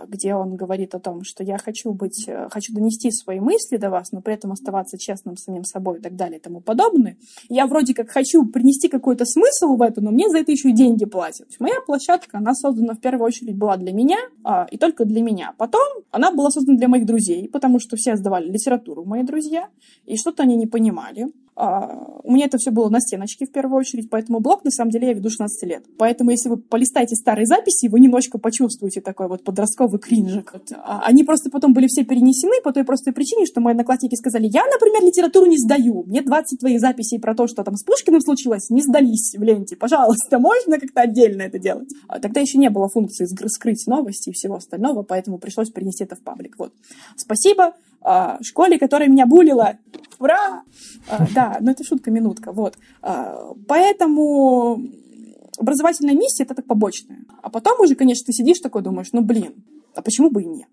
[SPEAKER 1] где он говорит о том, что я хочу быть, э, хочу донести свои мысли до вас, но при этом оставаться честным самим собой и так далее и тому подобное. Я вроде как хочу принести какой-то смысл в это, но мне за это еще и деньги платят. Моя площадка, она создана в первую очередь была для меня а, и только для меня. Потом она была создана для моих друзей, потому что все сдавали литературу, мои друзья, и что-то они не понимали. А, у меня это все было на стеночке в первую очередь, поэтому блог на самом деле я веду 16 лет. Поэтому если вы полистаете старые записи, вы немножко почувствуете такой вот подростковый кринжик. А, они просто потом были все перенесены по той простой причине, что мои одноклассники сказали, я, например, литературу не сдаю. Мне 20 твоих записей про то, что там с Пушкиным случилось, не сдались в ленте. Пожалуйста, можно как-то отдельно это делать? А тогда еще не было функции скрыть новости и всего остального, поэтому пришлось перенести это в паблик. Вот. Спасибо а, школе, которая меня булила. Ура! А, да, но это шутка-минутка. Вот. А, поэтому образовательная миссия — это так побочная. А потом уже, конечно, ты сидишь такой, думаешь, ну, блин, а почему бы и нет?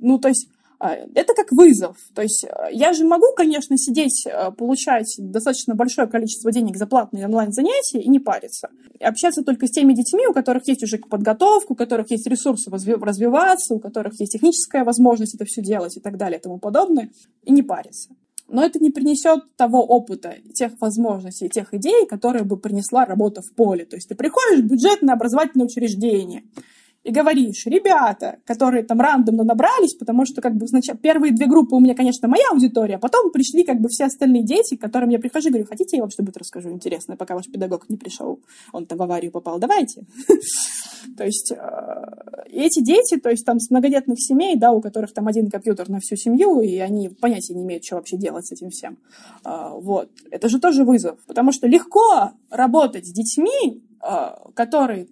[SPEAKER 1] Ну, то есть это как вызов. То есть а, я же могу, конечно, сидеть, а, получать достаточно большое количество денег за платные онлайн-занятия и не париться. И общаться только с теми детьми, у которых есть уже подготовка, у которых есть ресурсы развиваться, у которых есть техническая возможность это все делать и так далее и тому подобное, и не париться. Но это не принесет того опыта, тех возможностей, тех идей, которые бы принесла работа в поле. То есть ты приходишь в бюджетное образовательное учреждение, и говоришь, ребята, которые там рандомно набрались, потому что как бы сначала первые две группы у меня, конечно, моя аудитория, а потом пришли как бы все остальные дети, к которым я прихожу и говорю, хотите, я вам что-нибудь расскажу интересное, пока ваш педагог не пришел, он там в аварию попал, давайте. То есть э, эти дети, то есть там с многодетных семей, да, у которых там один компьютер на всю семью, и они понятия не имеют, что вообще делать с этим всем. Э, вот. Это же тоже вызов, потому что легко работать с детьми, э, которые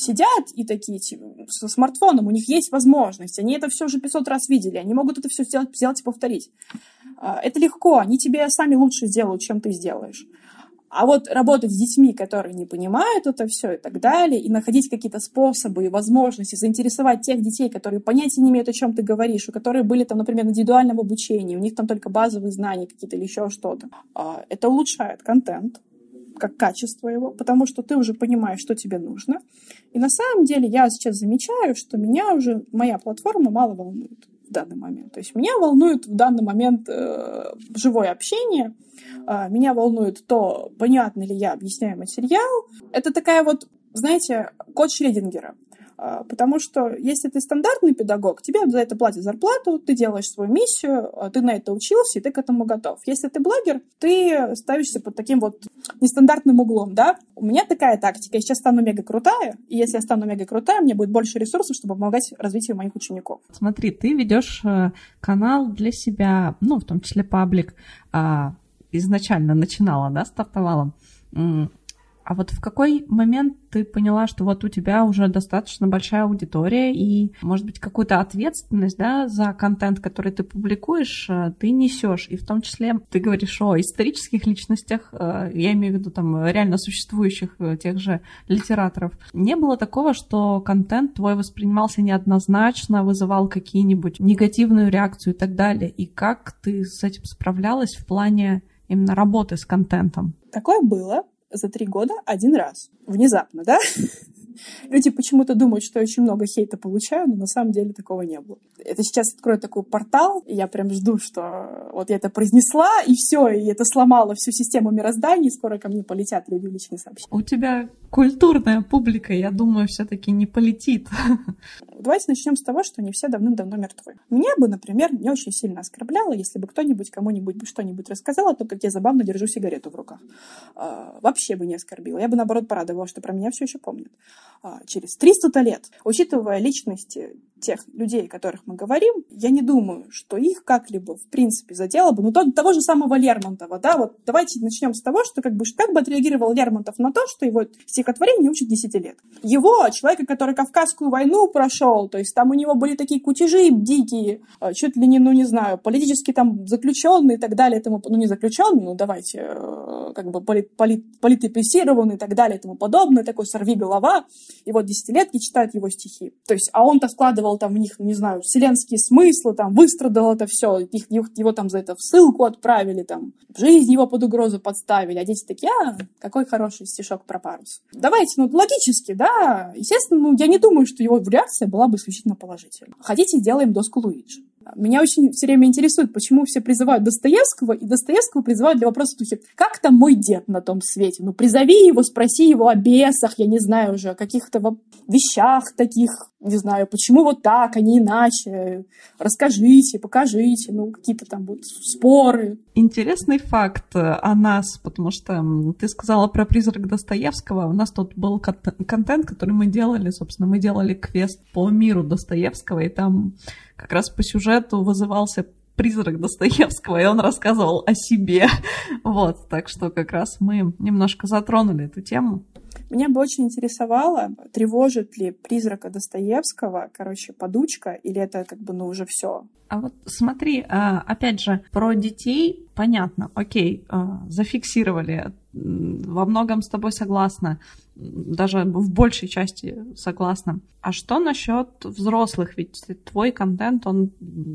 [SPEAKER 1] сидят и такие типа, со смартфоном, у них есть возможность, они это все уже 500 раз видели, они могут это все сделать, сделать и повторить. А, это легко, они тебе сами лучше сделают, чем ты сделаешь. А вот работать с детьми, которые не понимают это все и так далее, и находить какие-то способы и возможности заинтересовать тех детей, которые понятия не имеют, о чем ты говоришь, у которых были там, например, на индивидуальном обучении, у них там только базовые знания какие-то или еще что-то. А, это улучшает контент, как качество его, потому что ты уже понимаешь, что тебе нужно. И на самом деле я сейчас замечаю, что меня уже моя платформа мало волнует в данный момент. То есть меня волнует в данный момент э, живое общение, э, меня волнует то, понятно ли я объясняю материал. Это такая вот, знаете, код Шредингера. А, потому что если ты стандартный педагог, тебе за это платят зарплату, ты делаешь свою миссию, а, ты на это учился, и ты к этому готов. Если ты блогер, ты ставишься под таким вот нестандартным углом, да? У меня такая тактика. Я сейчас стану мега крутая, и если я стану мега крутая, мне будет больше ресурсов, чтобы помогать развитию моих учеников.
[SPEAKER 3] Смотри, ты ведешь э, канал для себя, ну, в том числе паблик, а, изначально начинала, да, стартовала. А вот в какой момент ты поняла, что вот у тебя уже достаточно большая аудитория и, может быть, какую-то ответственность, да, за контент, который ты публикуешь, э, ты несешь. И в том числе ты говоришь о исторических личностях, э, я имею в виду там реально существующих э, тех же литераторов. Не было такого, что контент твой воспринимался неоднозначно, вызывал какие-нибудь негативную реакцию и так далее. И как ты с этим справлялась в плане именно работы с контентом?
[SPEAKER 1] Такое было за три года один раз. Внезапно, да? Люди почему-то думают, что я очень много хейта получаю, но на самом деле такого не было. Это сейчас откроет такой портал, и я прям жду, что вот я это произнесла, и все, и это сломало всю систему мироздания, и скоро ко мне полетят люди в личные сообщения.
[SPEAKER 3] У тебя культурная публика, я думаю, все-таки не полетит.
[SPEAKER 1] Давайте начнем с того, что они все давным-давно мертвы. Меня бы, например, не очень сильно оскорбляло, если бы кто-нибудь кому-нибудь бы что-нибудь рассказал о том, как я забавно держу сигарету в руках. А, вообще бы не оскорбила. Я бы, наоборот, порадовала, что про меня все еще помнят. А, через 300 лет, учитывая личности тех людей, о которых мы говорим, я не думаю, что их как-либо, в принципе, задело бы. Ну, то, того же самого Лермонтова, да, вот давайте начнем с того, что как бы, как бы отреагировал Лермонтов на то, что его стихотворение учат 10 лет. Его, человека, который Кавказскую войну прошел, то есть там у него были такие кутежи дикие, а, чуть ли не, ну, не знаю, политически там заключенные и так далее, этому, ну, не заключенный, ну, давайте, э, как бы полит, полит, политрепрессированный и так далее и тому подобное, такой сорви голова, и вот десятилетки читают его стихи. То есть, а он-то вкладывал там в них, не знаю, вселенские смыслы, там, выстрадал это все, их, его там за это в ссылку отправили, там, жизнь его под угрозу подставили, а дети такие, а, какой хороший стишок про парус. Давайте, ну, логически, да, естественно, ну, я не думаю, что его реакция была бы исключительно положительной. Хотите, делаем доску Луиджи. Меня очень все время интересует, почему все призывают Достоевского, и Достоевского призывают для вопроса в духе «Как там мой дед на том свете?» Ну, призови его, спроси его о бесах, я не знаю уже, о каких-то вещах таких, не знаю, почему вот так, а не иначе. Расскажите, покажите, ну, какие-то там будут споры.
[SPEAKER 3] Интересный факт о нас, потому что ты сказала про призрак Достоевского. У нас тут был контент, который мы делали, собственно, мы делали квест по миру Достоевского, и там как раз по сюжету вызывался призрак Достоевского, и он рассказывал о себе. Вот, так что как раз мы немножко затронули эту тему.
[SPEAKER 1] Меня бы очень интересовало, тревожит ли призрака Достоевского, короче, подучка, или это как бы, ну, уже все.
[SPEAKER 3] А вот смотри, а, опять же, про детей понятно, окей, а, зафиксировали, во многом с тобой согласна, даже в большей части согласна. А что насчет взрослых? Ведь твой контент, он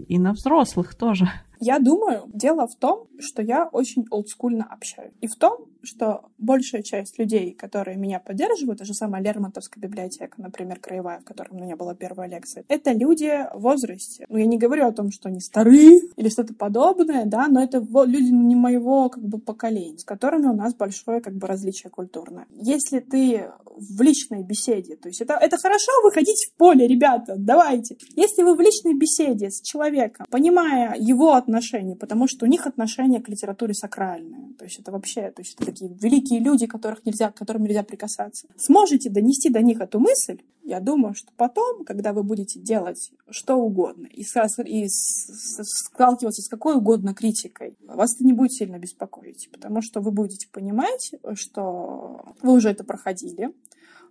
[SPEAKER 3] и на взрослых тоже.
[SPEAKER 1] Я думаю, дело в том, что я очень олдскульно общаюсь. И в том, что большая часть людей, которые меня поддерживают, та же самая Лермонтовская библиотека, например, краевая, в которой у меня была первая лекция, это люди в возрасте. Ну, я не говорю о том, что они старые или что-то подобное, да, но это люди не моего как бы поколения, с которыми у нас большое как бы различие культурное. Если ты в личной беседе, то есть это, это хорошо выходить в поле, ребята, давайте. Если вы в личной беседе с человеком, понимая его отношения, потому что у них отношение к литературе сакральное, то есть это вообще, то есть это такие великие люди, которых нельзя, к которым нельзя прикасаться, сможете донести до них эту мысль, я думаю, что потом, когда вы будете делать что угодно и, и сталкиваться с какой угодно критикой, вас это не будет сильно беспокоить, потому что вы будете понимать, что вы уже это проходили,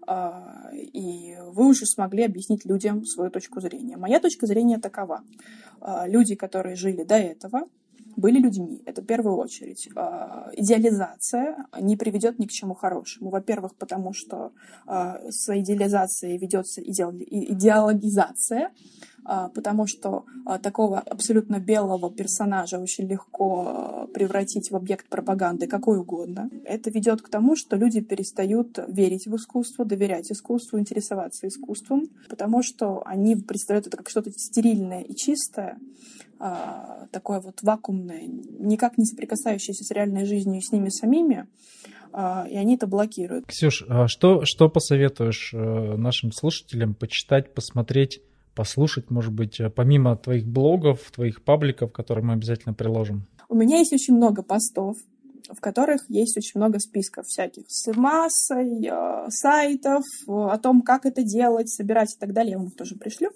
[SPEAKER 1] а, и вы уже смогли объяснить людям свою точку зрения. Моя точка зрения такова. А, люди, которые жили до этого, были людьми. Это в первую очередь. А, идеализация не приведет ни к чему хорошему. Во-первых, потому что с идеализацией ведется идеологизация, а, потому что а, такого абсолютно белого персонажа очень легко а, превратить в объект пропаганды какой угодно. Это ведет к тому, что люди перестают верить в искусство, доверять искусству, интересоваться искусством, потому что они представляют это как что-то стерильное и чистое, такое вот вакуумное, никак не соприкасающееся с реальной жизнью и с ними самими, и они это блокируют.
[SPEAKER 2] Ксюш, что, что посоветуешь э, нашим слушателям почитать, посмотреть послушать, может быть, э, помимо твоих блогов, твоих пабликов, которые мы обязательно приложим?
[SPEAKER 1] У меня есть очень много постов, в которых есть очень много списков всяких с массой э, сайтов, э, о том, как это делать, собирать и так далее. Я вам тоже пришлю.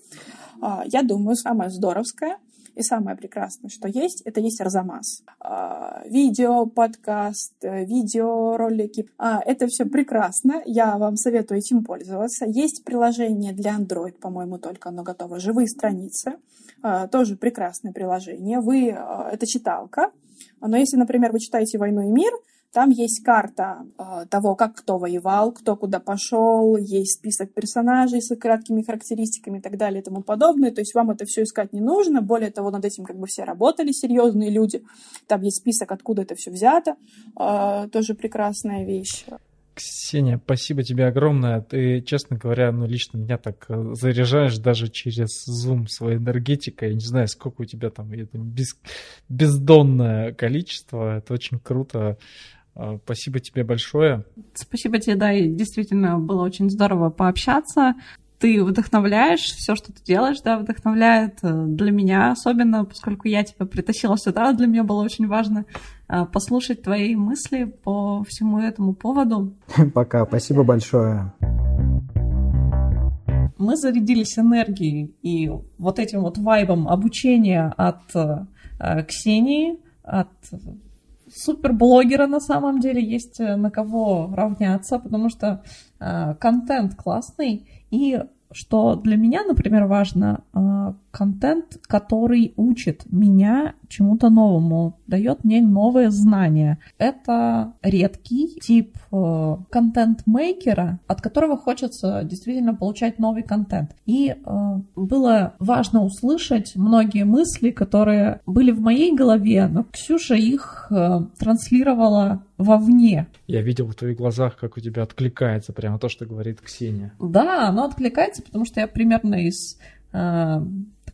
[SPEAKER 1] Э, я думаю, самое здоровское и самое прекрасное, что есть, это есть Арзамас. А, видео, подкаст, э, видеоролики. А, это все прекрасно. Я вам советую этим пользоваться. Есть приложение для Android, по-моему, только оно готово. Живые страницы. А, тоже прекрасное приложение. Вы, это читалка. Но если, например, вы читаете «Войну и мир», там есть карта э, того, как кто воевал, кто куда пошел, есть список персонажей с краткими характеристиками и так далее и тому подобное. То есть вам это все искать не нужно. Более того, над этим как бы все работали серьезные люди. Там есть список, откуда это все взято. Э, тоже прекрасная вещь.
[SPEAKER 2] Ксения, спасибо тебе огромное. Ты, честно говоря, ну, лично меня так э, заряжаешь даже через Zoom своей энергетикой. Я не знаю, сколько у тебя там это без, бездонное количество. Это очень круто. А, спасибо тебе большое.
[SPEAKER 3] Спасибо тебе, да, и действительно было очень здорово пообщаться. Ты вдохновляешь, все, что ты делаешь, да, вдохновляет э, для меня особенно, поскольку я тебя притащила сюда, для меня было очень важно э, послушать твои мысли по всему этому поводу.
[SPEAKER 4] Пока, спасибо большое.
[SPEAKER 3] Мы зарядились энергией и вот этим вот вайбом обучения от э, Ксении, от суперблогера на самом деле есть э, на кого равняться, потому что э, контент классный. И что для меня, например, важно, э, контент, который учит меня чему-то новому, дает мне новые знания. Это редкий тип э, контент-мейкера, от которого хочется действительно получать новый контент. И э, было важно услышать многие мысли, которые были в моей голове, но Ксюша их э, транслировала вовне.
[SPEAKER 2] Я видел в твоих глазах, как у тебя откликается прямо то, что говорит Ксения.
[SPEAKER 3] Да, оно откликается, потому что я примерно из э,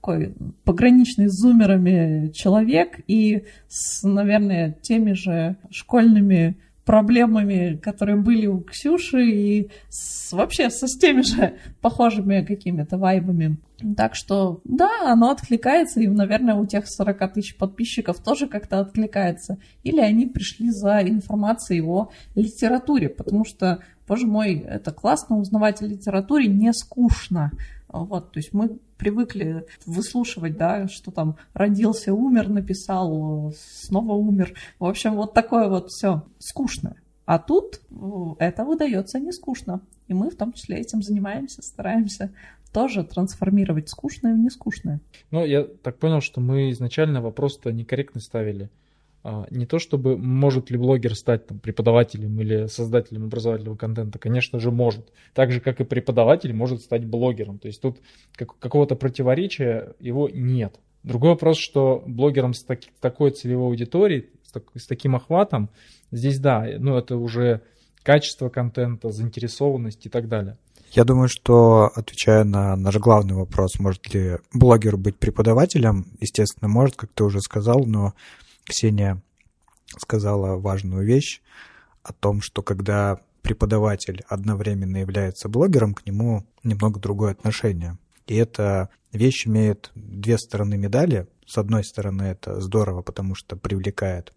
[SPEAKER 3] такой пограничный с зумерами человек и с, наверное, теми же школьными проблемами, которые были у Ксюши, и с, вообще со с теми же похожими какими-то вайбами. Так что, да, оно откликается, и, наверное, у тех 40 тысяч подписчиков тоже как-то откликается. Или они пришли за информацией о литературе, потому что, боже мой, это классно узнавать о литературе, не скучно. Вот, то есть мы привыкли выслушивать, да, что там родился, умер, написал, снова умер. В общем, вот такое вот все скучное. А тут это выдается не скучно. И мы в том числе этим занимаемся, стараемся тоже трансформировать скучное в нескучное.
[SPEAKER 2] Ну, я так понял, что мы изначально вопрос-то некорректно ставили. А, не то чтобы может ли блогер стать там, преподавателем или создателем образовательного контента, конечно же может. Так же, как и преподаватель может стать блогером. То есть тут как, какого-то противоречия его нет. Другой вопрос, что блогерам с, таки, такой целевой аудиторией, с, так, с таким охватом, здесь да, ну это уже качество контента, заинтересованность и так далее.
[SPEAKER 4] Я думаю, что, отвечая на наш главный вопрос, может ли блогер быть преподавателем, естественно, может, как ты уже сказал, но Ксения сказала важную вещь о том, что когда преподаватель одновременно является блогером, к нему немного другое отношение. И эта вещь имеет две стороны медали. С одной стороны, это здорово, потому что привлекает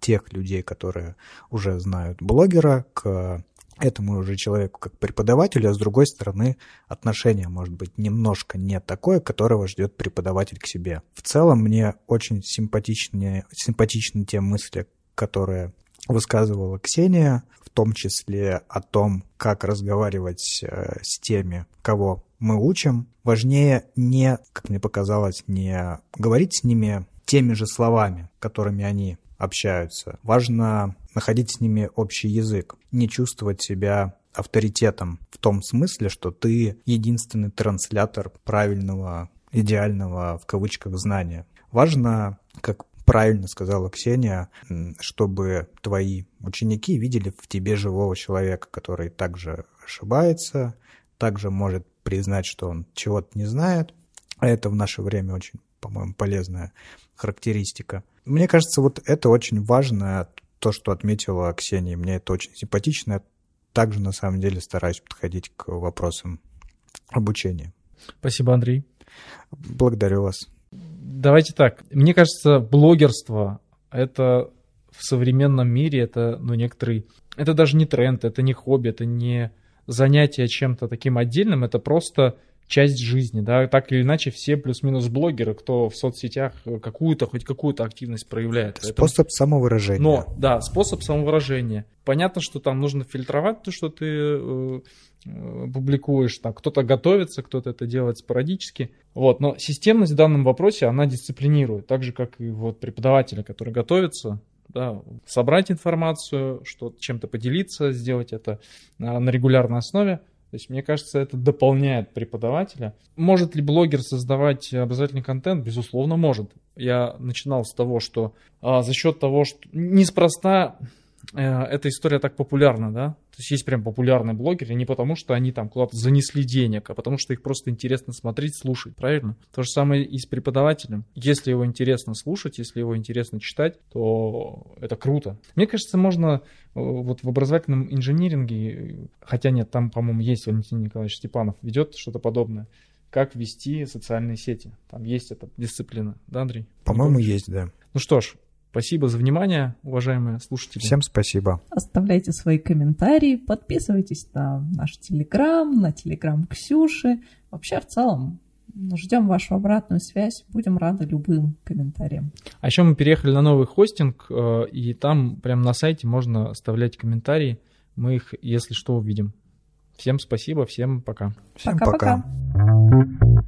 [SPEAKER 4] тех людей, которые уже знают блогера, к этому же человеку как преподавателю, а с другой стороны отношение может быть немножко не такое, которого ждет преподаватель к себе. В целом мне очень симпатичны, симпатичны те мысли, которые высказывала Ксения, в том числе о том, как разговаривать э, с теми, кого мы учим. Важнее не, как мне показалось, не говорить с ними теми же словами, которыми они общаются. Важно находить с ними общий язык, не чувствовать себя авторитетом в том смысле, что ты единственный транслятор правильного, идеального в кавычках знания. Важно, как правильно сказала Ксения, чтобы твои ученики видели в тебе живого человека, который также ошибается, также может признать, что он чего-то не знает. А это в наше время очень, по-моему, полезная характеристика. Мне кажется, вот это очень важно, то, что отметила Ксения. Мне это очень симпатично. Я также, на самом деле, стараюсь подходить к вопросам обучения.
[SPEAKER 2] Спасибо, Андрей.
[SPEAKER 4] Благодарю вас.
[SPEAKER 2] Давайте так. Мне кажется, блогерство — это в современном мире, это, ну, некоторый... Это даже не тренд, это не хобби, это не занятие чем-то таким отдельным, это просто часть жизни, да, так или иначе все плюс-минус блогеры, кто в соцсетях какую-то, хоть какую-то активность проявляет.
[SPEAKER 4] Способ Поэтому... самовыражения.
[SPEAKER 2] Но, да, способ самовыражения. Понятно, что там нужно фильтровать то, что ты э, э, публикуешь, там кто-то готовится, кто-то это делает спорадически, вот, но системность в данном вопросе, она дисциплинирует, так же, как и вот преподаватели, которые готовятся, да, собрать информацию, что чем-то поделиться, сделать это на регулярной основе, то есть, мне кажется, это дополняет преподавателя. Может ли блогер создавать образовательный контент? Безусловно, может. Я начинал с того, что а, за счет того, что неспроста эта история так популярна, да? То есть есть прям популярные блогеры, не потому что они там куда-то занесли денег, а потому что их просто интересно смотреть, слушать, правильно? То же самое и с преподавателем. Если его интересно слушать, если его интересно читать, то это круто. Мне кажется, можно э, вот в образовательном инжиниринге, хотя нет, там, по-моему, есть Валентин Николаевич Степанов, ведет что-то подобное как вести социальные сети. Там есть эта дисциплина, да, Андрей?
[SPEAKER 4] По-моему, есть, да.
[SPEAKER 2] Ну что ж, Спасибо за внимание, уважаемые слушатели.
[SPEAKER 4] Всем спасибо.
[SPEAKER 3] Оставляйте свои комментарии, подписывайтесь на наш Телеграм, на Телеграм Ксюши. Вообще, в целом, ждем вашу обратную связь, будем рады любым комментариям.
[SPEAKER 2] А еще мы переехали на новый хостинг, э, и там прямо на сайте можно оставлять комментарии. Мы их, если что, увидим. Всем спасибо, всем пока.
[SPEAKER 4] Всем пока. пока.